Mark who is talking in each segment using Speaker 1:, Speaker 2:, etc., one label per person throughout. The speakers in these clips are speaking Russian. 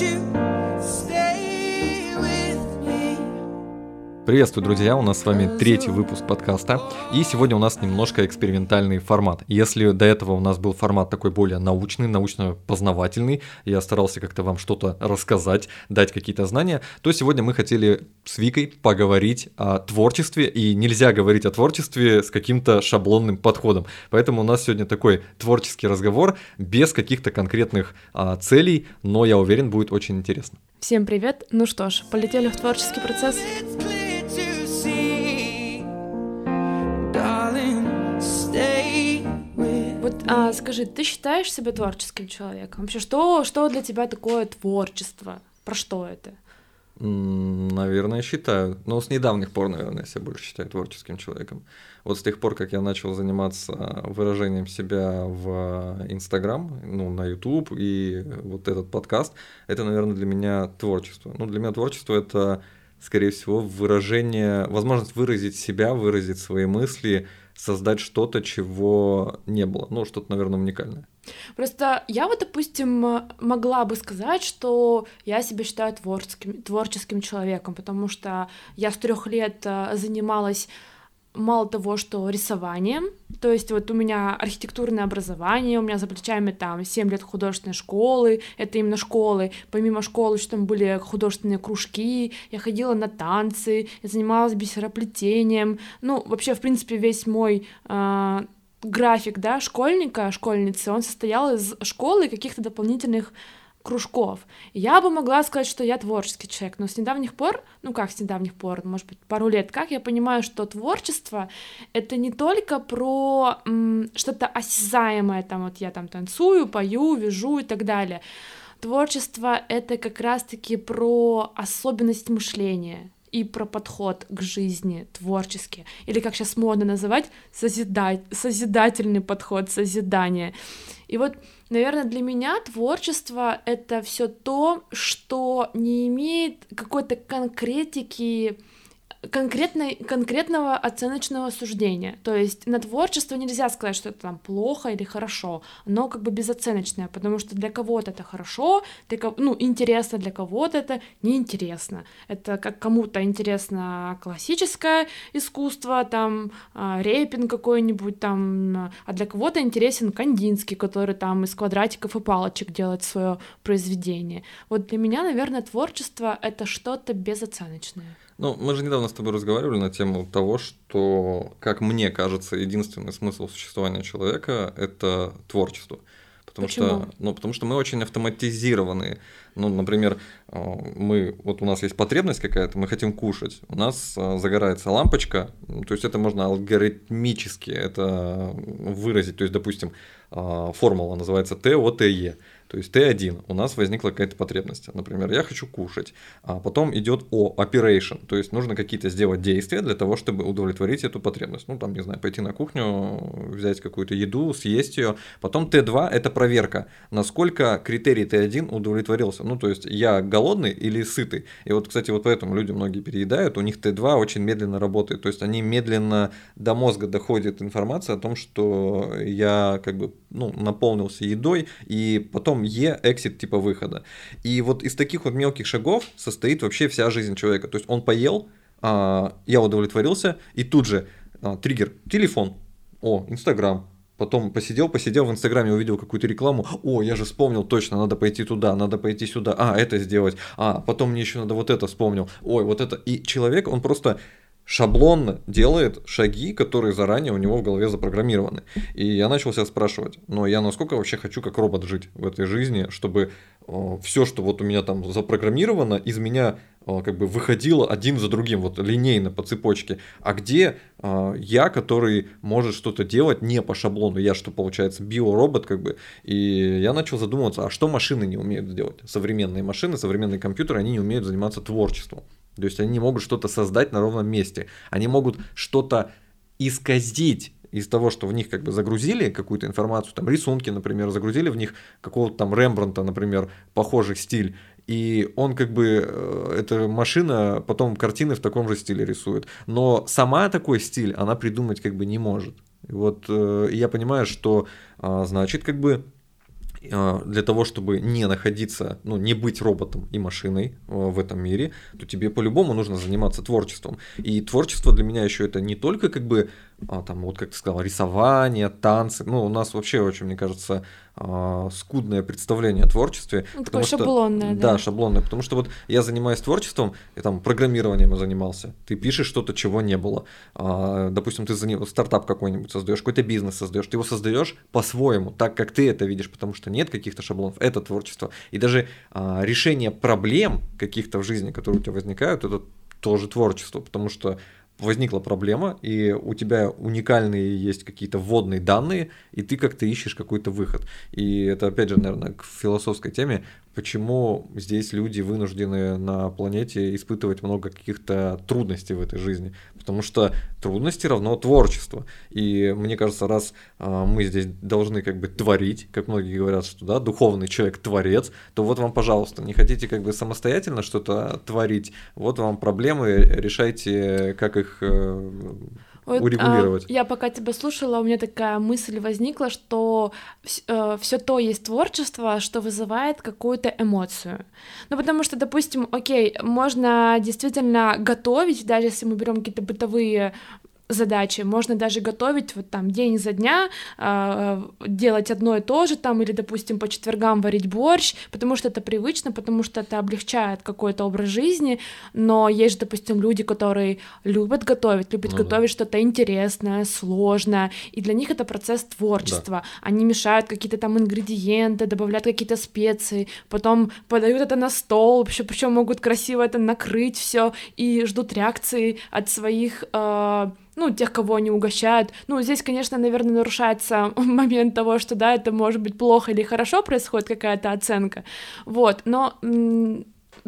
Speaker 1: you. Приветствую, друзья! У нас с вами третий выпуск подкаста. И сегодня у нас немножко экспериментальный формат. Если до этого у нас был формат такой более научный, научно-познавательный, я старался как-то вам что-то рассказать, дать какие-то знания, то сегодня мы хотели с Викой поговорить о творчестве. И нельзя говорить о творчестве с каким-то шаблонным подходом. Поэтому у нас сегодня такой творческий разговор без каких-то конкретных а, целей, но я уверен, будет очень интересно.
Speaker 2: Всем привет! Ну что ж, полетели в творческий процесс. А, скажи, ты считаешь себя творческим человеком? Вообще, что, что для тебя такое творчество? Про что это?
Speaker 1: Наверное, считаю. Но с недавних пор, наверное, я себя больше считаю творческим человеком. Вот с тех пор, как я начал заниматься выражением себя в Инстаграм, ну, на YouTube и вот этот подкаст, это, наверное, для меня творчество. Ну, для меня творчество — это, скорее всего, выражение, возможность выразить себя, выразить свои мысли, создать что-то, чего не было. Ну, что-то, наверное, уникальное.
Speaker 2: Просто я вот, допустим, могла бы сказать, что я себя считаю творческим, творческим человеком, потому что я с трех лет э, занималась мало того, что рисованием, то есть вот у меня архитектурное образование, у меня за плечами там 7 лет художественной школы, это именно школы, помимо школы еще там были художественные кружки, я ходила на танцы, я занималась бисероплетением, ну, вообще, в принципе, весь мой э, график, да, школьника, школьницы, он состоял из школы и каких-то дополнительных кружков. Я бы могла сказать, что я творческий человек, но с недавних пор, ну как с недавних пор, может быть, пару лет, как я понимаю, что творчество — это не только про что-то осязаемое, там вот я там танцую, пою, вяжу и так далее. Творчество — это как раз-таки про особенность мышления, и про подход к жизни творческий, или как сейчас модно называть, созидать, созидательный подход, созидание. И вот, наверное, для меня творчество — это все то, что не имеет какой-то конкретики, конкретной, конкретного оценочного суждения. То есть на творчество нельзя сказать, что это там плохо или хорошо, но как бы безоценочное, потому что для кого-то это хорошо, для кого, ну, интересно, для кого-то это неинтересно. Это как кому-то интересно классическое искусство, там, а, рейпинг какой-нибудь там, а для кого-то интересен Кандинский, который там из квадратиков и палочек делает свое произведение. Вот для меня, наверное, творчество — это что-то безоценочное.
Speaker 1: Ну, мы же недавно с тобой разговаривали на тему того, что, как мне кажется, единственный смысл существования человека – это творчество. Потому
Speaker 2: Почему?
Speaker 1: что, ну, потому что мы очень автоматизированные. Ну, например, э, мы, вот у нас есть потребность какая-то, мы хотим кушать, у нас э, загорается лампочка, то есть это можно алгоритмически это выразить, то есть, допустим, э, формула называется ТОТЕ. То есть Т1, у нас возникла какая-то потребность. Например, я хочу кушать. А потом идет О, operation. То есть нужно какие-то сделать действия для того, чтобы удовлетворить эту потребность. Ну, там, не знаю, пойти на кухню, взять какую-то еду, съесть ее. Потом Т2 это проверка, насколько критерий Т1 удовлетворился. Ну, то есть я голодный или сытый. И вот, кстати, вот поэтому люди многие переедают, у них Т2 очень медленно работает. То есть они медленно до мозга доходит информация о том, что я как бы ну, наполнился едой, и потом Е эксит типа выхода. И вот из таких вот мелких шагов состоит вообще вся жизнь человека. То есть он поел, а, я удовлетворился, и тут же а, триггер, телефон, о, Инстаграм, Потом посидел, посидел в Инстаграме, увидел какую-то рекламу. О, я же вспомнил, точно, надо пойти туда, надо пойти сюда. А, это сделать. А, потом мне еще надо вот это вспомнил. Ой, вот это. И человек, он просто шаблонно делает шаги, которые заранее у него в голове запрограммированы. И я начал себя спрашивать, но я насколько вообще хочу как робот жить в этой жизни, чтобы э, все, что вот у меня там запрограммировано, из меня э, как бы выходило один за другим, вот линейно по цепочке. А где э, я, который может что-то делать не по шаблону, я что получается биоробот как бы. И я начал задумываться, а что машины не умеют сделать? Современные машины, современные компьютеры, они не умеют заниматься творчеством. То есть они не могут что-то создать на ровном месте. Они могут что-то исказить из того, что в них как бы загрузили какую-то информацию, там рисунки, например, загрузили в них какого-то там Рембранта, например, похожий стиль, и он как бы, э, эта машина потом картины в таком же стиле рисует. Но сама такой стиль она придумать как бы не может. И вот э, я понимаю, что а, значит как бы для того, чтобы не находиться, ну, не быть роботом и машиной а, в этом мире, то тебе по-любому нужно заниматься творчеством. И творчество для меня еще это не только как бы а, там, вот как ты сказал, рисование, танцы. Ну, у нас вообще очень, мне кажется, а, скудное представление о творчестве.
Speaker 2: Ну, такое что, шаблонное,
Speaker 1: да. Да, шаблонное. Потому что вот я занимаюсь творчеством, и там программированием занимался. Ты пишешь что-то, чего не было. А, допустим, ты заним... стартап какой-нибудь создаешь, какой-то бизнес создаешь. Ты его создаешь по-своему, так как ты это видишь, потому что нет каких-то шаблонов. Это творчество. И даже а, решение проблем каких-то в жизни, которые у тебя возникают, это тоже творчество, потому что возникла проблема, и у тебя уникальные есть какие-то вводные данные, и ты как-то ищешь какой-то выход. И это, опять же, наверное, к философской теме почему здесь люди вынуждены на планете испытывать много каких-то трудностей в этой жизни. Потому что трудности равно творчество. И мне кажется, раз а, мы здесь должны как бы творить, как многие говорят, что да, духовный человек творец, то вот вам, пожалуйста, не хотите как бы самостоятельно что-то творить, вот вам проблемы, решайте, как их э, вот, урегулировать.
Speaker 2: А, я пока тебя слушала, у меня такая мысль возникла, что э, все то есть творчество, что вызывает какую-то эмоцию. Ну, потому что, допустим, окей, можно действительно готовить, даже если мы берем какие-то бытовые задачи. Можно даже готовить вот там день за дня, э, делать одно и то же там, или, допустим, по четвергам варить борщ, потому что это привычно, потому что это облегчает какой-то образ жизни, но есть же, допустим, люди, которые любят готовить, любят ну, готовить да. что-то интересное, сложное, и для них это процесс творчества. Да. Они мешают какие-то там ингредиенты, добавляют какие-то специи, потом подают это на стол, причем могут красиво это накрыть все и ждут реакции от своих э, ну, тех, кого они угощают. Ну, здесь, конечно, наверное, нарушается момент того, что, да, это может быть плохо или хорошо происходит какая-то оценка, вот, но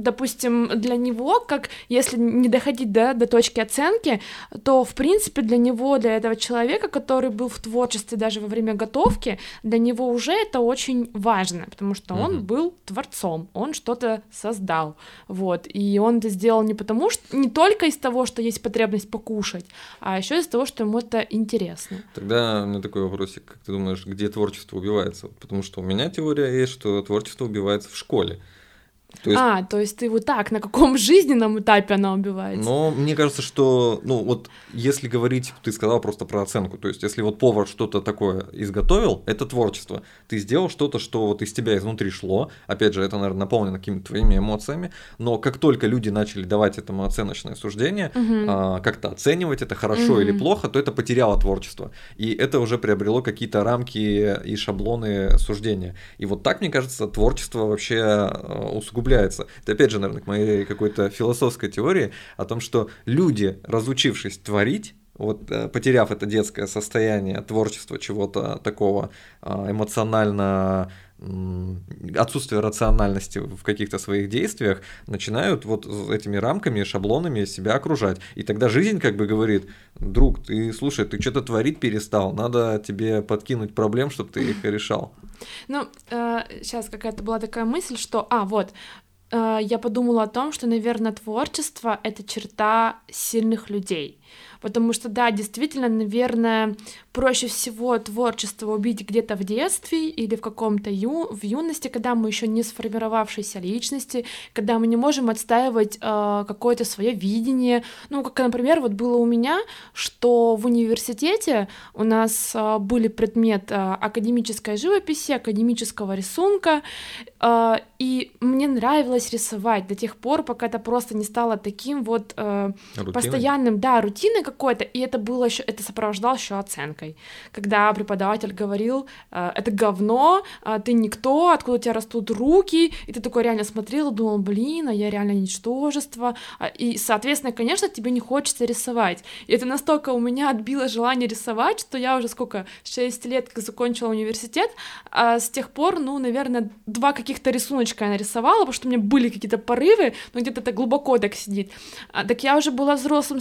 Speaker 2: допустим, для него, как если не доходить да, до точки оценки, то, в принципе, для него, для этого человека, который был в творчестве даже во время готовки, для него уже это очень важно, потому что он mm-hmm. был творцом, он что-то создал, вот, и он это сделал не потому, что не только из того, что есть потребность покушать, а еще из того, что ему это интересно.
Speaker 1: Тогда у меня такой вопросик, как ты думаешь, где творчество убивается? Потому что у меня теория есть, что творчество убивается в школе.
Speaker 2: То есть... А, то есть ты вот так, на каком жизненном этапе она убивается?
Speaker 1: Но мне кажется, что, ну вот, если говорить, ты сказал просто про оценку, то есть если вот повар что-то такое изготовил, это творчество. Ты сделал что-то, что вот из тебя изнутри шло, опять же, это, наверное, наполнено какими-то твоими эмоциями, но как только люди начали давать этому оценочное суждение, угу. а, как-то оценивать это хорошо угу. или плохо, то это потеряло творчество. И это уже приобрело какие-то рамки и шаблоны суждения. И вот так, мне кажется, творчество вообще э, усугубляется усугубляется. Это опять же, наверное, к моей какой-то философской теории о том, что люди, разучившись творить, вот э, потеряв это детское состояние творчества чего-то такого а, эмоционально отсутствие рациональности в каких-то своих действиях, начинают вот этими рамками, шаблонами себя окружать. И тогда жизнь как бы говорит, друг, ты слушай, ты что-то творить перестал, надо тебе подкинуть проблем, чтобы ты их решал.
Speaker 2: Ну, э, сейчас какая-то была такая мысль, что, а, вот, э, я подумала о том, что, наверное, творчество — это черта сильных людей потому что, да, действительно, наверное, проще всего творчество убить где-то в детстве или в каком-то ю... в юности, когда мы еще не сформировавшиеся личности, когда мы не можем отстаивать э, какое-то свое видение. Ну, как, например, вот было у меня, что в университете у нас э, были предмет э, академической живописи, академического рисунка, э, и мне нравилось рисовать до тех пор, пока это просто не стало таким вот э, постоянным, да, рутиной какой-то, и это было еще, это сопровождалось еще оценкой, когда преподаватель говорил, э, это говно, э, ты никто, откуда у тебя растут руки, и ты такой реально смотрел думал, блин, а я реально ничтожество, а, и, соответственно, конечно, тебе не хочется рисовать, и это настолько у меня отбило желание рисовать, что я уже сколько, 6 лет как закончила университет, а с тех пор, ну, наверное, два каких-то рисуночка я нарисовала, потому что мне были какие-то порывы, но где-то это глубоко так сидит. А, так я уже была взрослым,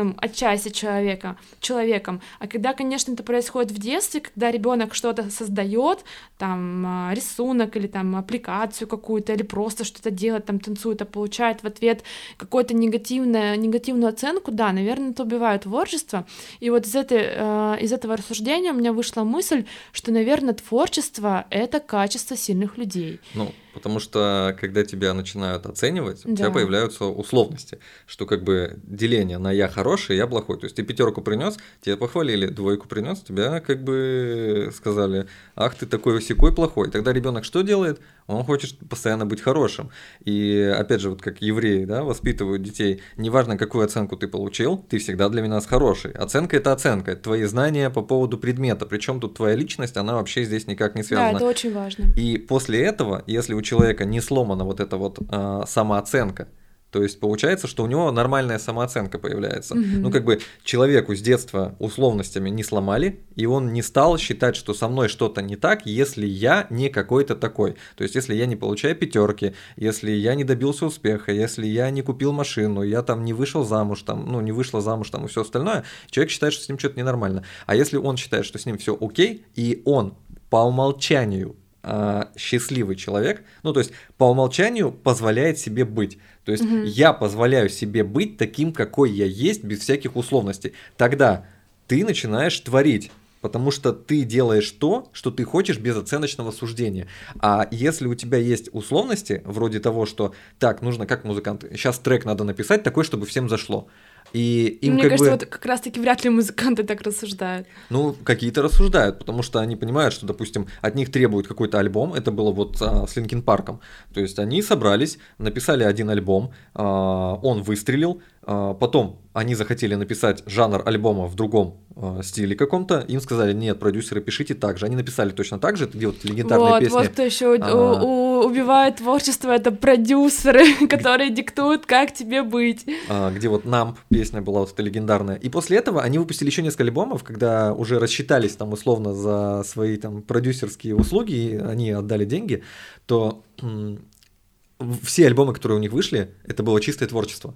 Speaker 2: сформированным отчасти человека, человеком. А когда, конечно, это происходит в детстве, когда ребенок что-то создает, там а, рисунок или там аппликацию какую-то, или просто что-то делает, там танцует, а получает в ответ какую-то негативную, негативную оценку, да, наверное, это убивает творчество. И вот из, этой, э, из этого рассуждения у меня вышла мысль, что, наверное, творчество — это качество сильных людей.
Speaker 1: Ну, Потому что когда тебя начинают оценивать, да. у тебя появляются условности, что как бы деление на я хороший, я плохой. То есть ты пятерку принес, тебя похвалили, двойку принес, тебя как бы сказали, ах ты такой секой плохой. Тогда ребенок что делает? Он хочет постоянно быть хорошим. И опять же, вот как евреи да, воспитывают детей, неважно, какую оценку ты получил, ты всегда для нас хороший. Оценка это оценка, это твои знания по поводу предмета. Причем тут твоя личность, она вообще здесь никак не связана.
Speaker 2: Да, это очень важно.
Speaker 1: И после этого, если у человека не сломана вот эта вот э, самооценка, то есть получается, что у него нормальная самооценка появляется. Угу. Ну, как бы человеку с детства условностями не сломали, и он не стал считать, что со мной что-то не так, если я не какой-то такой. То есть, если я не получаю пятерки, если я не добился успеха, если я не купил машину, я там не вышел замуж, там, ну, не вышла замуж там и все остальное, человек считает, что с ним что-то ненормально. А если он считает, что с ним все окей, и он по умолчанию э, счастливый человек, ну то есть по умолчанию позволяет себе быть. То есть угу. я позволяю себе быть таким, какой я есть, без всяких условностей. Тогда ты начинаешь творить. Потому что ты делаешь то, что ты хочешь без оценочного суждения. А если у тебя есть условности, вроде того, что так, нужно как музыкант, сейчас трек надо написать такой, чтобы всем зашло. И им
Speaker 2: Мне
Speaker 1: как
Speaker 2: кажется,
Speaker 1: бы...
Speaker 2: вот как раз-таки вряд ли музыканты так рассуждают.
Speaker 1: Ну, какие-то рассуждают, потому что они понимают, что, допустим, от них требуют какой-то альбом. Это было вот а, с Линкин Парком. То есть они собрались, написали один альбом, а, он выстрелил, потом они захотели написать жанр альбома в другом э, стиле каком-то, им сказали, нет, продюсеры, пишите так же. Они написали точно так же, это вот легендарные
Speaker 2: вот,
Speaker 1: песни.
Speaker 2: Вот кто еще а... убивает творчество, это продюсеры, которые диктуют, как тебе быть.
Speaker 1: А, где вот «Намп» песня была вот эта легендарная. И после этого они выпустили еще несколько альбомов, когда уже рассчитались там условно за свои там продюсерские услуги, и они отдали деньги, то все альбомы, которые у них вышли, это было чистое творчество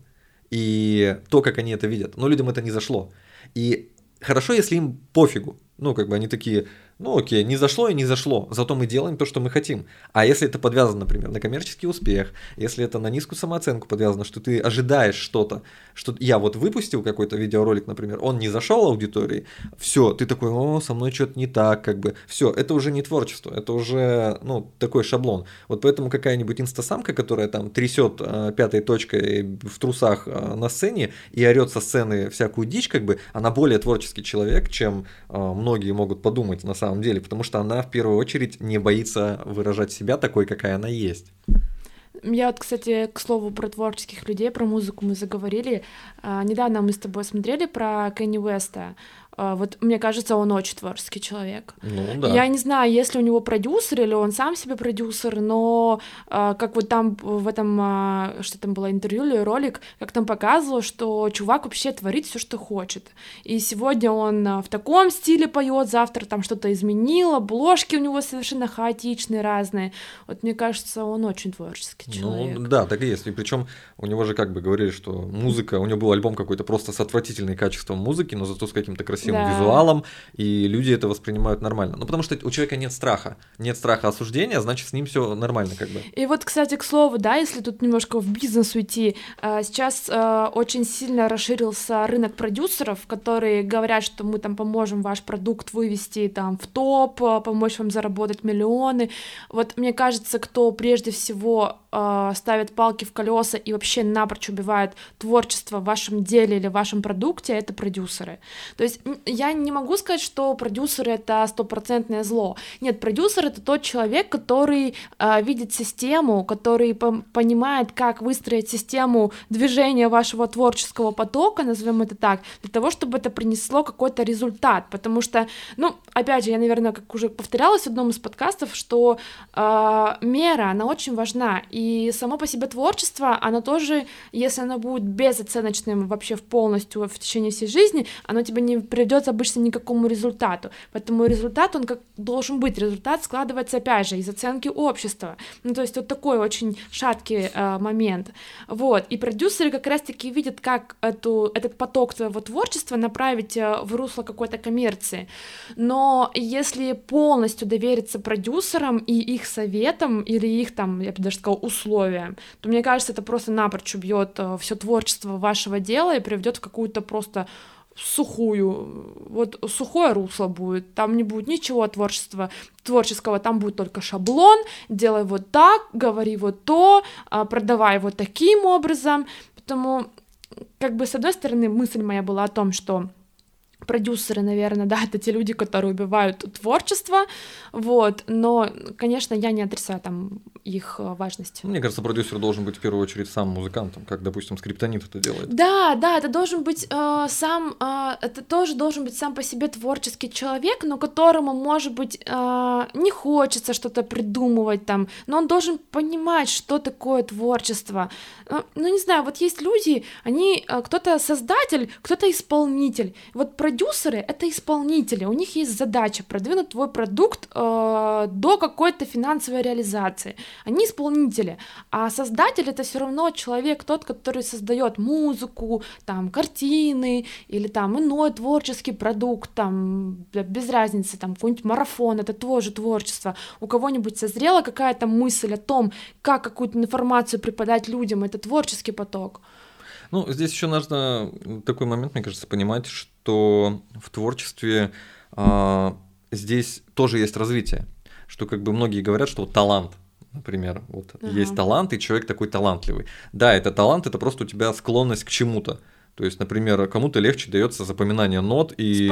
Speaker 1: и то, как они это видят. Но людям это не зашло. И хорошо, если им пофигу. Ну, как бы они такие, ну окей, не зашло и не зашло, зато мы делаем то, что мы хотим. А если это подвязано, например, на коммерческий успех, если это на низкую самооценку подвязано, что ты ожидаешь что-то, что я вот выпустил какой-то видеоролик, например, он не зашел аудитории, все, ты такой, о, со мной что-то не так, как бы, все, это уже не творчество, это уже, ну, такой шаблон. Вот поэтому какая-нибудь инстасамка, которая там трясет э, пятой точкой в трусах э, на сцене и орет со сцены всякую дичь, как бы, она более творческий человек, чем э, многие могут подумать на самом самом деле, потому что она в первую очередь не боится выражать себя такой, какая она есть.
Speaker 2: Я вот, кстати, к слову про творческих людей, про музыку мы заговорили. А, недавно мы с тобой смотрели про Кенни Уэста. А, вот мне кажется, он очень творческий человек.
Speaker 1: Ну, да.
Speaker 2: Я не знаю, есть ли у него продюсер или он сам себе продюсер, но а, как вот там в этом, а, что там было интервью или ролик, как там показывало, что чувак вообще творит все, что хочет. И сегодня он в таком стиле поет, завтра там что-то изменил, обложки у него совершенно хаотичные, разные. Вот мне кажется, он очень творческий ну, человек.
Speaker 1: Ну, да, так и есть. И причем у него же как бы говорили, что музыка, у него был альбом какой-то просто с отвратительным качеством музыки, но зато с каким-то красивым красивым да. визуалом, и люди это воспринимают нормально. Ну, потому что у человека нет страха. Нет страха осуждения, значит, с ним все нормально как бы.
Speaker 2: И вот, кстати, к слову, да, если тут немножко в бизнес уйти, а, сейчас а, очень сильно расширился рынок продюсеров, которые говорят, что мы там поможем ваш продукт вывести там в топ, помочь вам заработать миллионы. Вот мне кажется, кто прежде всего ставит палки в колеса и вообще напрочь убивает творчество в вашем деле или в вашем продукте, это продюсеры. То есть я не могу сказать, что продюсер это стопроцентное зло. Нет, продюсер это тот человек, который э, видит систему, который понимает, как выстроить систему движения вашего творческого потока, назовем это так, для того, чтобы это принесло какой-то результат. Потому что, ну, опять же, я, наверное, как уже повторялась в одном из подкастов, что э, мера, она очень важна. И И само по себе творчество, оно тоже, если оно будет безоценочным вообще в полностью в течение всей жизни, оно тебе не приведет обычно ни к какому результату. Поэтому результат, он как должен быть. Результат складывается, опять же, из оценки общества. Ну, то есть вот такой очень шаткий э, момент. Вот. И продюсеры как раз-таки видят, как эту, этот поток твоего творчества направить э, в русло какой-то коммерции. Но если полностью довериться продюсерам и их советам или их там, я бы даже сказала, условиям, то мне кажется, это просто напрочь убьет э, все творчество вашего дела и приведет в какую-то просто сухую, вот сухое русло будет, там не будет ничего творчества, творческого, там будет только шаблон, делай вот так, говори вот то, а, продавай вот таким образом, потому как бы с одной стороны мысль моя была о том, что продюсеры, наверное, да, это те люди, которые убивают творчество, вот, но, конечно, я не отрицаю там их э, важность.
Speaker 1: Мне кажется, продюсер должен быть в первую очередь сам музыкантом, как, допустим, скриптонит это делает.
Speaker 2: Да, да, это должен быть э, сам, э, это тоже должен быть сам по себе творческий человек, но которому, может быть, э, не хочется что-то придумывать там, но он должен понимать, что такое творчество. Ну, ну не знаю, вот есть люди, они, э, кто-то создатель, кто-то исполнитель. Вот продюсеры — это исполнители, у них есть задача продвинуть твой продукт э, до какой-то финансовой реализации они исполнители, а создатель это все равно человек, тот, который создает музыку, там, картины или там иной творческий продукт, там, без разницы, там, какой-нибудь марафон, это тоже творчество. У кого-нибудь созрела какая-то мысль о том, как какую-то информацию преподать людям, это творческий поток.
Speaker 1: Ну, здесь еще нужно такой момент, мне кажется, понимать, что в творчестве а, здесь тоже есть развитие. Что как бы многие говорят, что вот талант например. Вот ага. есть талант, и человек такой талантливый. Да, это талант, это просто у тебя склонность к чему-то. То есть, например, кому-то легче дается запоминание нот и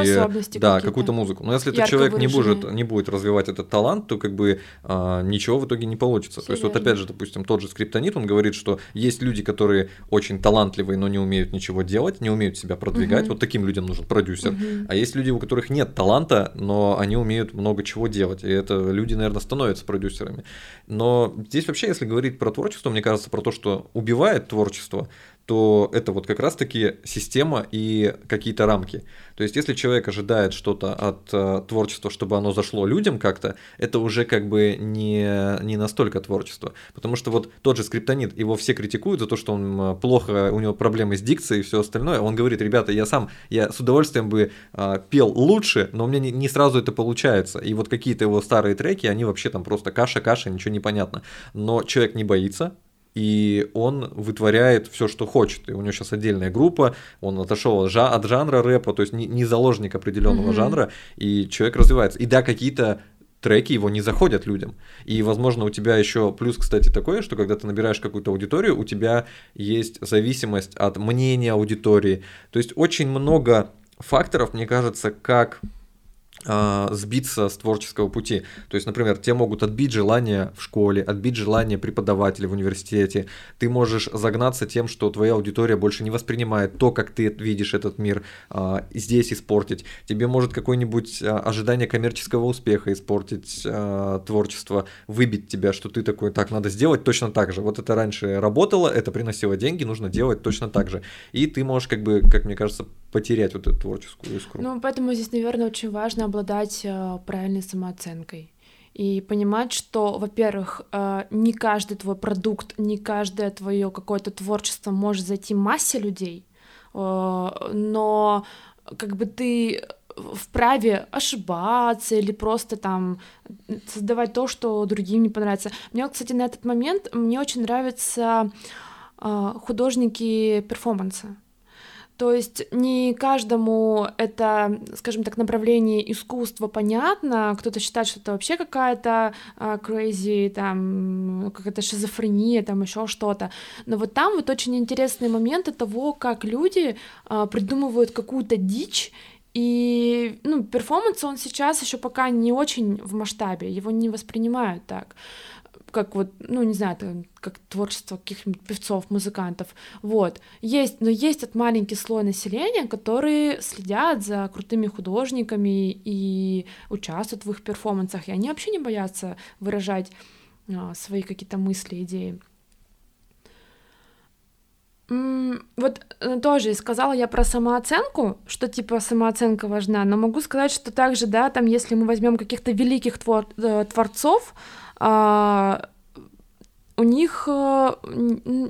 Speaker 1: да, какую-то музыку. Но если этот человек не будет, не будет развивать этот талант, то как бы а, ничего в итоге не получится. Все то есть, вот опять же, допустим, тот же скриптонит, он говорит, что есть люди, которые очень талантливые, но не умеют ничего делать, не умеют себя продвигать. Угу. Вот таким людям нужен продюсер. Угу. А есть люди, у которых нет таланта, но они умеют много чего делать. И это люди, наверное, становятся продюсерами. Но здесь вообще, если говорить про творчество, мне кажется, про то, что убивает творчество, то это вот как раз-таки система и какие-то рамки. То есть, если человек ожидает что-то от э, творчества, чтобы оно зашло людям как-то, это уже как бы не, не настолько творчество. Потому что вот тот же скриптонит, его все критикуют за то, что он э, плохо, у него проблемы с дикцией и все остальное. Он говорит, ребята, я сам, я с удовольствием бы э, пел лучше, но у меня не, не сразу это получается. И вот какие-то его старые треки, они вообще там просто каша-каша, ничего не понятно. Но человек не боится, и он вытворяет все, что хочет. И у него сейчас отдельная группа, он отошел от жанра рэпа, то есть не, не заложник определенного mm-hmm. жанра, и человек развивается. И да, какие-то треки его не заходят людям. И, возможно, у тебя еще плюс, кстати, такое, что когда ты набираешь какую-то аудиторию, у тебя есть зависимость от мнения аудитории. То есть очень много факторов, мне кажется, как сбиться с творческого пути. То есть, например, тебе могут отбить желание в школе, отбить желание преподавателя в университете. Ты можешь загнаться тем, что твоя аудитория больше не воспринимает то, как ты видишь этот мир, а, здесь испортить. Тебе может какое-нибудь а, ожидание коммерческого успеха испортить творчество, выбить тебя, что ты такой, так, надо сделать точно так же. Вот это раньше работало, это приносило деньги, нужно делать точно так же. И ты можешь, как бы, как мне кажется, потерять вот эту творческую искру.
Speaker 2: Ну, поэтому здесь, наверное, очень важно обладать э, правильной самооценкой и понимать, что, во-первых, э, не каждый твой продукт, не каждое твое какое-то творчество может зайти массе людей, э, но как бы ты вправе ошибаться или просто там создавать то, что другим не понравится. Мне, кстати, на этот момент мне очень нравятся художники перформанса. То есть не каждому это, скажем так, направление искусства понятно. Кто-то считает, что это вообще какая-то uh, crazy, там, какая-то шизофрения, там еще что-то. Но вот там вот очень интересные моменты того, как люди uh, придумывают какую-то дичь и, ну, перформанс, он сейчас еще пока не очень в масштабе, его не воспринимают так как вот, ну, не знаю, это как творчество каких-нибудь певцов, музыкантов, вот, есть, но есть этот маленький слой населения, которые следят за крутыми художниками и участвуют в их перформансах, и они вообще не боятся выражать а, свои какие-то мысли, идеи. Вот э, тоже сказала я про самооценку, что типа самооценка важна, но могу сказать, что также, да, там, если мы возьмем каких-то великих твор э, творцов, у них, э,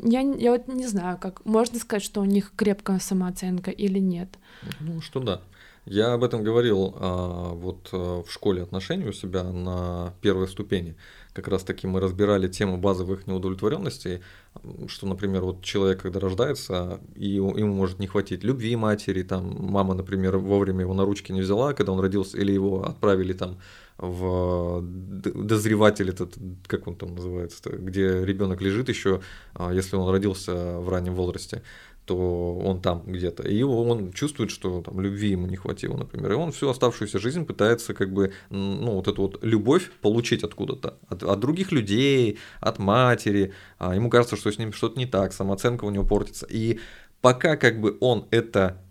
Speaker 2: я, я вот не знаю, как можно сказать, что у них крепкая самооценка или нет.
Speaker 1: Ну, что да. Я об этом говорил а, вот а, в школе отношений у себя на первой ступени. Как раз таки мы разбирали тему базовых неудовлетворенностей, что, например, вот человек, когда рождается, и ему может не хватить любви матери, там мама, например, вовремя его на ручки не взяла, когда он родился, или его отправили там в дозреватель этот, как он там называется, где ребенок лежит еще, а, если он родился в раннем возрасте то он там где-то. И он чувствует, что там любви ему не хватило, например. И он всю оставшуюся жизнь пытается как бы, ну, вот эту вот любовь получить откуда-то. От, от других людей, от матери. А ему кажется, что с ним что-то не так, самооценка у него портится. И пока как бы он это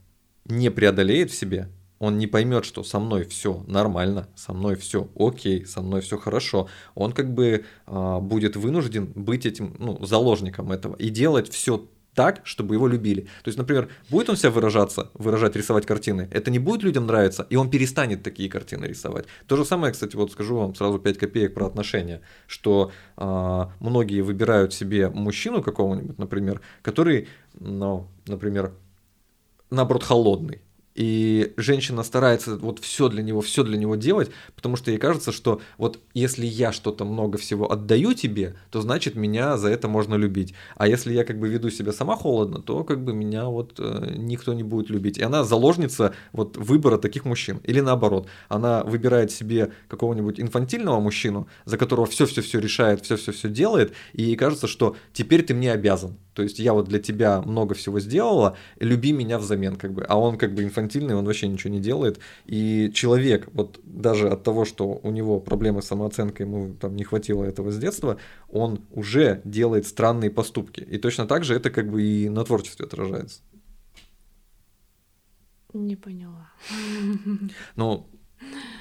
Speaker 1: не преодолеет в себе, он не поймет, что со мной все нормально, со мной все окей, со мной все хорошо, он как бы а, будет вынужден быть этим ну, заложником этого и делать все так, чтобы его любили. То есть, например, будет он себя выражаться, выражать, рисовать картины, это не будет людям нравиться, и он перестанет такие картины рисовать. То же самое, кстати, вот скажу вам сразу 5 копеек про отношения, что э, многие выбирают себе мужчину какого-нибудь, например, который, ну, например, наоборот, холодный и женщина старается вот все для него, все для него делать, потому что ей кажется, что вот если я что-то много всего отдаю тебе, то значит меня за это можно любить. А если я как бы веду себя сама холодно, то как бы меня вот э, никто не будет любить. И она заложница вот выбора таких мужчин. Или наоборот, она выбирает себе какого-нибудь инфантильного мужчину, за которого все-все-все решает, все-все-все делает, и ей кажется, что теперь ты мне обязан. То есть я вот для тебя много всего сделала, люби меня взамен, как бы. А он как бы инфантильный, он вообще ничего не делает. И человек, вот даже от того, что у него проблемы с самооценкой, ему там не хватило этого с детства, он уже делает странные поступки. И точно так же это как бы и на творчестве отражается.
Speaker 2: Не поняла.
Speaker 1: Ну,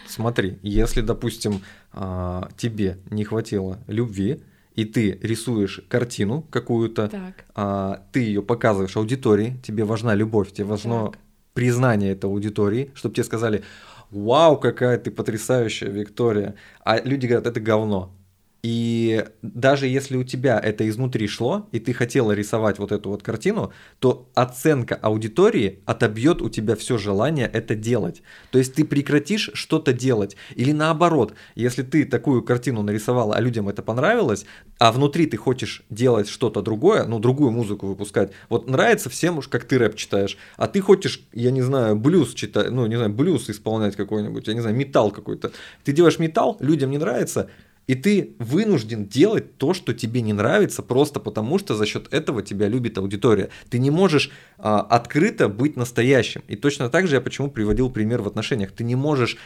Speaker 1: смотри, если, допустим, а, тебе не хватило любви, и ты рисуешь картину какую-то, а, ты ее показываешь аудитории, тебе важна любовь, тебе важно так. Признание этой аудитории, чтобы тебе сказали, вау, какая ты потрясающая, Виктория. А люди говорят, это говно. И даже если у тебя это изнутри шло, и ты хотела рисовать вот эту вот картину, то оценка аудитории отобьет у тебя все желание это делать. То есть ты прекратишь что-то делать. Или наоборот, если ты такую картину нарисовала, а людям это понравилось, а внутри ты хочешь делать что-то другое, ну, другую музыку выпускать. Вот нравится всем уж, как ты рэп читаешь, а ты хочешь, я не знаю, блюз читать, ну, не знаю, блюз исполнять какой-нибудь, я не знаю, металл какой-то. Ты делаешь металл, людям не нравится, и ты вынужден делать то, что тебе не нравится, просто потому что за счет этого тебя любит аудитория. Ты не можешь а, открыто быть настоящим. И точно так же я почему приводил пример в отношениях. Ты не можешь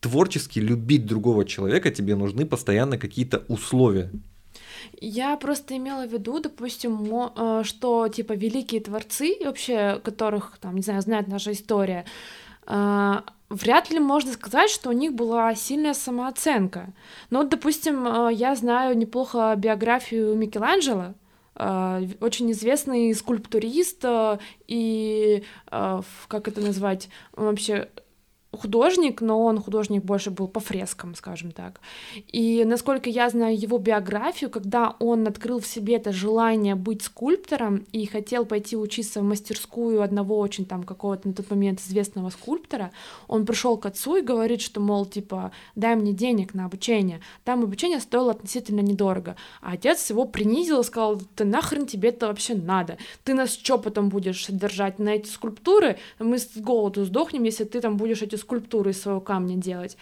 Speaker 1: творчески любить другого человека, тебе нужны постоянно какие-то условия.
Speaker 2: Я просто имела в виду, допустим, э, что типа великие творцы, вообще которых, там, не знаю, знает наша история, вряд ли можно сказать, что у них была сильная самооценка. Ну, вот, допустим, э, я знаю неплохо биографию Микеланджело, э, очень известный скульптурист э, и, как это назвать, вообще художник, но он художник больше был по фрескам, скажем так. И насколько я знаю его биографию, когда он открыл в себе это желание быть скульптором и хотел пойти учиться в мастерскую одного очень там какого-то на тот момент известного скульптора, он пришел к отцу и говорит, что, мол, типа, дай мне денег на обучение. Там обучение стоило относительно недорого. А отец его принизил и сказал, ты нахрен тебе это вообще надо? Ты нас что потом будешь содержать на эти скульптуры? Мы с голоду сдохнем, если ты там будешь эти скульптуры из своего камня делать.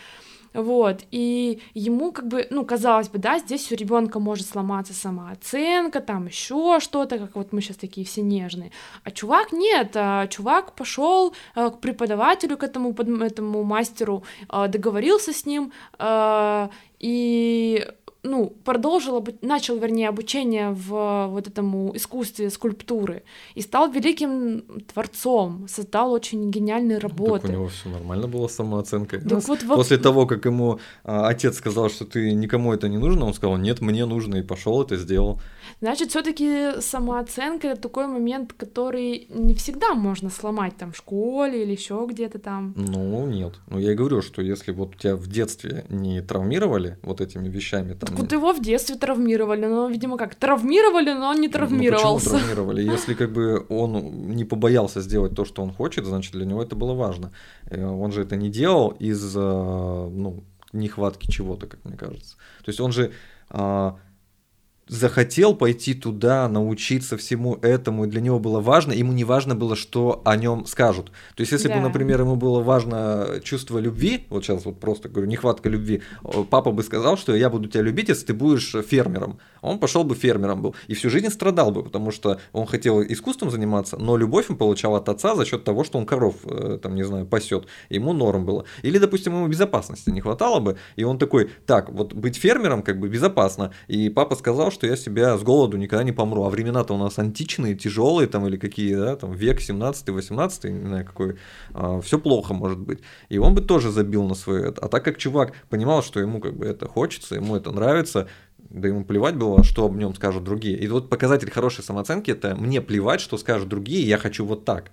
Speaker 2: Вот, и ему как бы, ну, казалось бы, да, здесь у ребенка может сломаться самооценка, там еще что-то, как вот мы сейчас такие все нежные. А чувак нет, а чувак пошел а, к преподавателю, к этому, этому мастеру, а, договорился с ним, а, и ну, продолжил, начал, вернее, обучение в вот этому искусстве скульптуры и стал великим творцом, создал очень гениальные работы.
Speaker 1: Так у него все нормально было с самооценкой. Так вот, После вот... того, как ему а, отец сказал, что ты никому это не нужно, он сказал, нет, мне нужно, и пошел это сделал.
Speaker 2: Значит, все-таки самооценка это такой момент, который не всегда можно сломать там в школе или еще где-то там.
Speaker 1: Ну, нет. Ну, я и говорю, что если вот тебя в детстве не травмировали вот этими вещами, там,
Speaker 2: так вот его в детстве травмировали, но, видимо, как, травмировали, но он не травмировался.
Speaker 1: Ну, почему травмировали? Если как бы он не побоялся сделать то, что он хочет, значит, для него это было важно. Э, он же это не делал из ну, нехватки чего-то, как мне кажется. То есть он же а, захотел пойти туда, научиться всему этому, и для него было важно, ему не важно было, что о нем скажут. То есть, если да. бы, например, ему было важно чувство любви, вот сейчас вот просто говорю, нехватка любви, папа бы сказал, что я буду тебя любить, если ты будешь фермером. Он пошел бы фермером был. И всю жизнь страдал бы, потому что он хотел искусством заниматься, но любовь он получал от отца за счет того, что он коров, э, там, не знаю, пасет. Ему норм было. Или, допустим, ему безопасности не хватало бы, и он такой, так, вот быть фермером как бы безопасно. И папа сказал, что я себя с голоду никогда не помру. А времена-то у нас античные, тяжелые там или какие, да, там век 17-18, не знаю какой, а, все плохо может быть. И он бы тоже забил на свое это. А так как чувак понимал, что ему как бы это хочется, ему это нравится, да ему плевать было, что об нем скажут другие. И вот показатель хорошей самооценки это мне плевать, что скажут другие, я хочу вот так.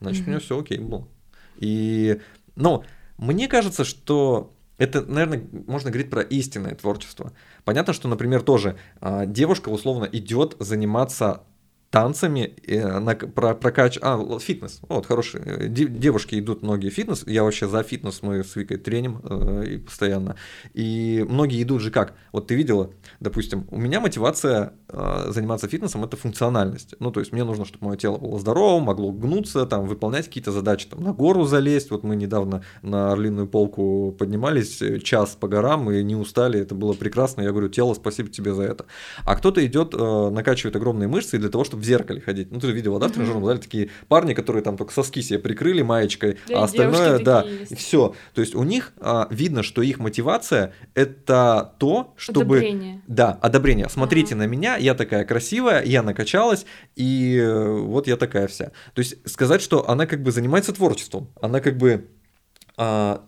Speaker 1: Значит, mm-hmm. у меня все окей было. И, ну, мне кажется, что это, наверное, можно говорить про истинное творчество. Понятно, что, например, тоже а, девушка условно идет заниматься танцами, на, про, прокач... А, фитнес. Вот, хороший. Э, девушки идут многие фитнес. Я вообще за фитнес, мы с Викой треним э, и постоянно. И многие идут же как? Вот ты видела, допустим, у меня мотивация э, заниматься фитнесом – это функциональность. Ну, то есть мне нужно, чтобы мое тело было здоровым, могло гнуться, там, выполнять какие-то задачи, там, на гору залезть. Вот мы недавно на Орлиную полку поднимались э, час по горам и не устали, это было прекрасно. Я говорю, тело, спасибо тебе за это. А кто-то идет, э, накачивает огромные мышцы для того, чтобы в зеркале ходить. Ну, ты же видела, да, в тренажерном зале такие парни, которые там только соски себе прикрыли маечкой, да, а остальное, да, и все. То есть у них а, видно, что их мотивация это то, чтобы... Одобрение. Да, одобрение. Смотрите ага. на меня, я такая красивая, я накачалась, и э, вот я такая вся. То есть сказать, что она как бы занимается творчеством, она как бы а,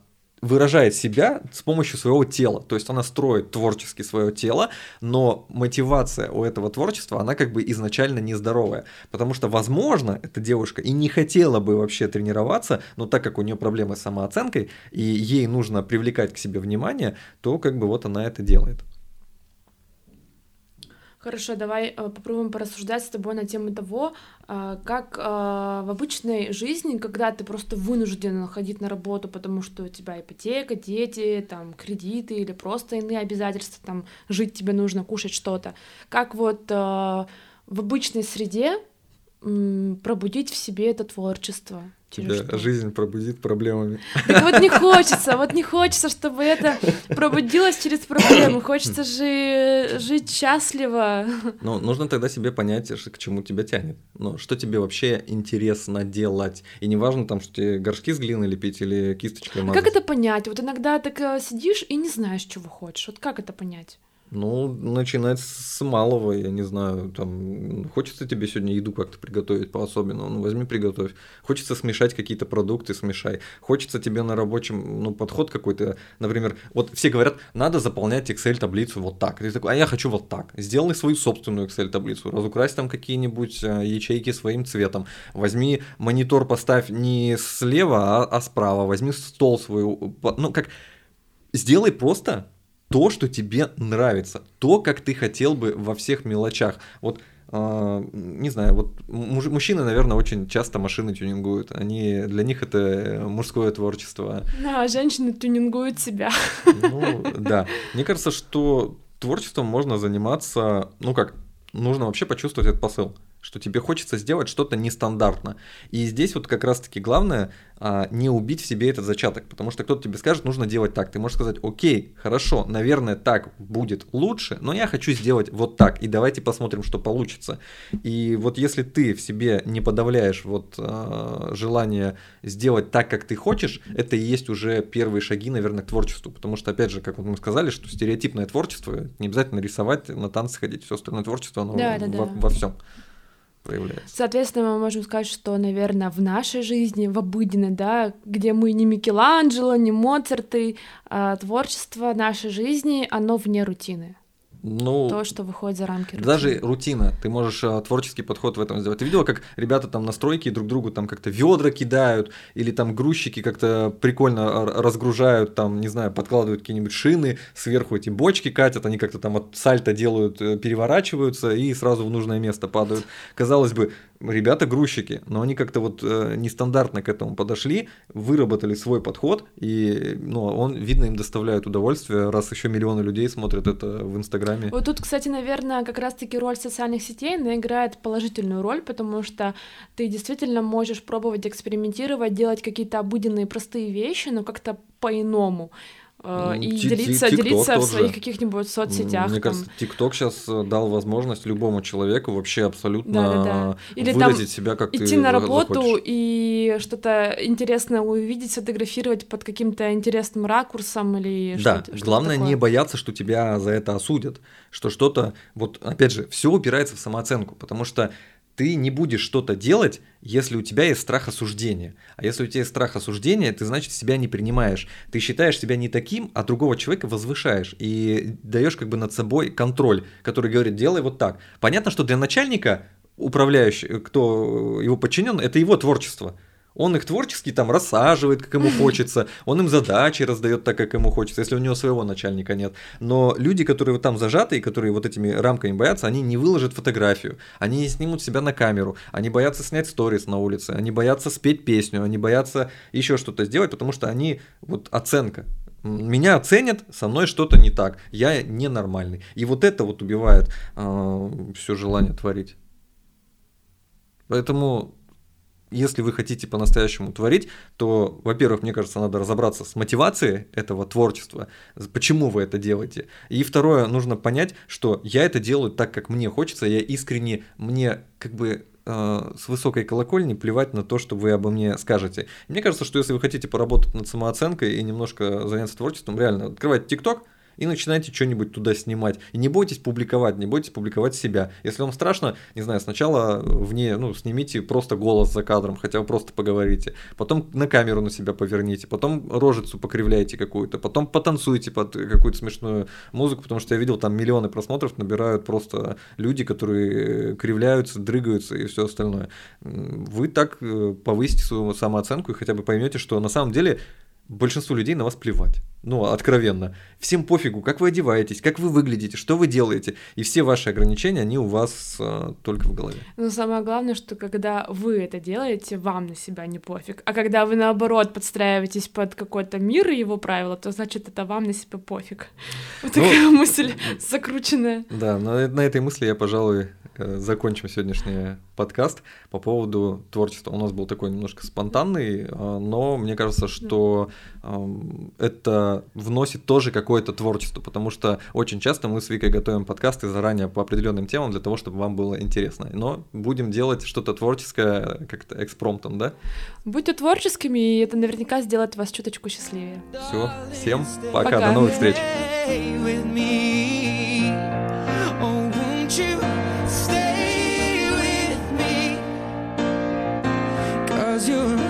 Speaker 1: выражает себя с помощью своего тела. То есть она строит творчески свое тело, но мотивация у этого творчества, она как бы изначально нездоровая. Потому что, возможно, эта девушка и не хотела бы вообще тренироваться, но так как у нее проблемы с самооценкой, и ей нужно привлекать к себе внимание, то как бы вот она это делает.
Speaker 2: Хорошо, давай э, попробуем порассуждать с тобой на тему того, э, как э, в обычной жизни, когда ты просто вынужден ходить на работу, потому что у тебя ипотека, дети, там, кредиты или просто иные обязательства, там, жить тебе нужно, кушать что-то, как вот в обычной среде пробудить в себе это творчество?
Speaker 1: Через да, что? жизнь пробудит проблемами.
Speaker 2: Так вот не хочется, вот не хочется, чтобы это пробудилось через проблемы. Хочется же жить счастливо.
Speaker 1: Ну, нужно тогда себе понять, к чему тебя тянет. Ну, что тебе вообще интересно делать. И не важно там, что тебе горшки с глины лепить или кисточкой
Speaker 2: мазать. А как это понять? Вот иногда так э, сидишь и не знаешь, чего хочешь. Вот как это понять?
Speaker 1: Ну, начинать с малого, я не знаю, там, хочется тебе сегодня еду как-то приготовить по-особенному, ну, возьми, приготовь. Хочется смешать какие-то продукты, смешай. Хочется тебе на рабочем, ну, подход какой-то, например, вот все говорят, надо заполнять Excel-таблицу вот так. Ты такой, а я хочу вот так. Сделай свою собственную Excel-таблицу, разукрась там какие-нибудь э, ячейки своим цветом. Возьми монитор, поставь не слева, а, а справа. Возьми стол свой, ну, как, сделай просто то, что тебе нравится, то, как ты хотел бы во всех мелочах. Вот Uh, не знаю, вот муж, мужчины, наверное, очень часто машины тюнингуют. Они для них это мужское творчество.
Speaker 2: Да, а женщины тюнингуют себя.
Speaker 1: Ну, да. Мне кажется, что творчеством можно заниматься, ну как, нужно вообще почувствовать этот посыл что тебе хочется сделать что-то нестандартно. И здесь вот как раз-таки главное а, не убить в себе этот зачаток, потому что кто-то тебе скажет, нужно делать так. Ты можешь сказать, окей, хорошо, наверное, так будет лучше, но я хочу сделать вот так, и давайте посмотрим, что получится. И вот если ты в себе не подавляешь вот а, желание сделать так, как ты хочешь, это и есть уже первые шаги, наверное, к творчеству, потому что, опять же, как вот мы сказали, что стереотипное творчество, не обязательно рисовать, на танцы ходить, все остальное творчество, оно да, да, во, да. во всем проявляется.
Speaker 2: Соответственно, мы можем сказать, что, наверное, в нашей жизни, в обыденной, да, где мы не Микеланджело, не Моцарты, а творчество нашей жизни, оно вне рутины ну, то, что выходит за рамки
Speaker 1: рутины. Даже рутина. Ты можешь а, творческий подход в этом сделать. Ты видела, как ребята там на стройке друг другу там как-то ведра кидают, или там грузчики как-то прикольно разгружают, там, не знаю, подкладывают какие-нибудь шины, сверху эти бочки катят, они как-то там от сальто делают, э, переворачиваются и сразу в нужное место падают. Казалось бы, ребята грузчики, но они как-то вот э, нестандартно к этому подошли, выработали свой подход, и ну, он, видно, им доставляет удовольствие, раз еще миллионы людей смотрят это в Инстаграме.
Speaker 2: Вот тут, кстати, наверное, как раз-таки роль социальных сетей, она играет положительную роль, потому что ты действительно можешь пробовать экспериментировать, делать какие-то обыденные простые вещи, но как-то по-иному. Э, и делиться, делиться в своих каких-нибудь соцсетях.
Speaker 1: Мне там. кажется, ТикТок сейчас э, дал возможность любому человеку вообще абсолютно да, да, да. Или выразить там себя как
Speaker 2: идти на работу захочешь. и что-то интересное увидеть, сфотографировать под каким-то интересным ракурсом или
Speaker 1: да, что-то. Да, главное такое. не бояться, что тебя за это осудят, что что-то, вот опять же, все упирается в самооценку, потому что ты не будешь что-то делать, если у тебя есть страх осуждения. А если у тебя есть страх осуждения, ты, значит, себя не принимаешь. Ты считаешь себя не таким, а другого человека возвышаешь. И даешь как бы над собой контроль, который говорит, делай вот так. Понятно, что для начальника, управляющий, кто его подчинен, это его творчество. Он их творчески там рассаживает, как ему хочется, он им задачи раздает так, как ему хочется, если у него своего начальника нет. Но люди, которые там зажаты и которые вот этими рамками боятся, они не выложат фотографию, они не снимут себя на камеру, они боятся снять сторис на улице, они боятся спеть песню, они боятся еще что-то сделать, потому что они, вот оценка, меня оценят, со мной что-то не так, я ненормальный. И вот это вот убивает э, все желание творить. Поэтому если вы хотите по-настоящему творить, то, во-первых, мне кажется, надо разобраться с мотивацией этого творчества, почему вы это делаете. И второе, нужно понять, что я это делаю так, как мне хочется, я искренне, мне как бы э, с высокой колокольни плевать на то, что вы обо мне скажете. Мне кажется, что если вы хотите поработать над самооценкой и немножко заняться творчеством, реально, открывайте ТикТок, и начинайте что-нибудь туда снимать. И не бойтесь публиковать, не бойтесь публиковать себя. Если вам страшно, не знаю, сначала вне, ну, снимите просто голос за кадром, хотя бы просто поговорите. Потом на камеру на себя поверните, потом рожицу покривляйте какую-то, потом потанцуйте под какую-то смешную музыку, потому что я видел, там миллионы просмотров набирают просто люди, которые кривляются, дрыгаются и все остальное. Вы так э, повысите свою самооценку и хотя бы поймете, что на самом деле большинству людей на вас плевать. Ну, откровенно. Всем пофигу, как вы одеваетесь, как вы выглядите, что вы делаете. И все ваши ограничения, они у вас а, только в голове.
Speaker 2: Но самое главное, что когда вы это делаете, вам на себя не пофиг. А когда вы, наоборот, подстраиваетесь под какой-то мир и его правила, то значит, это вам на себя пофиг. Вот ну, такая мысль закрученная.
Speaker 1: Да, на, на этой мысли я, пожалуй, Э, закончим сегодняшний подкаст по поводу творчества. У нас был такой немножко спонтанный, э, но мне кажется, что это вносит тоже какое-то творчество, потому что очень часто мы с Викой готовим подкасты заранее по определенным темам для того, чтобы вам было интересно. Но будем делать что-то творческое как-то экспромтом, да?
Speaker 2: Будьте творческими, и это наверняка сделает вас чуточку счастливее.
Speaker 1: Все, всем пока, пока. до новых встреч. Cause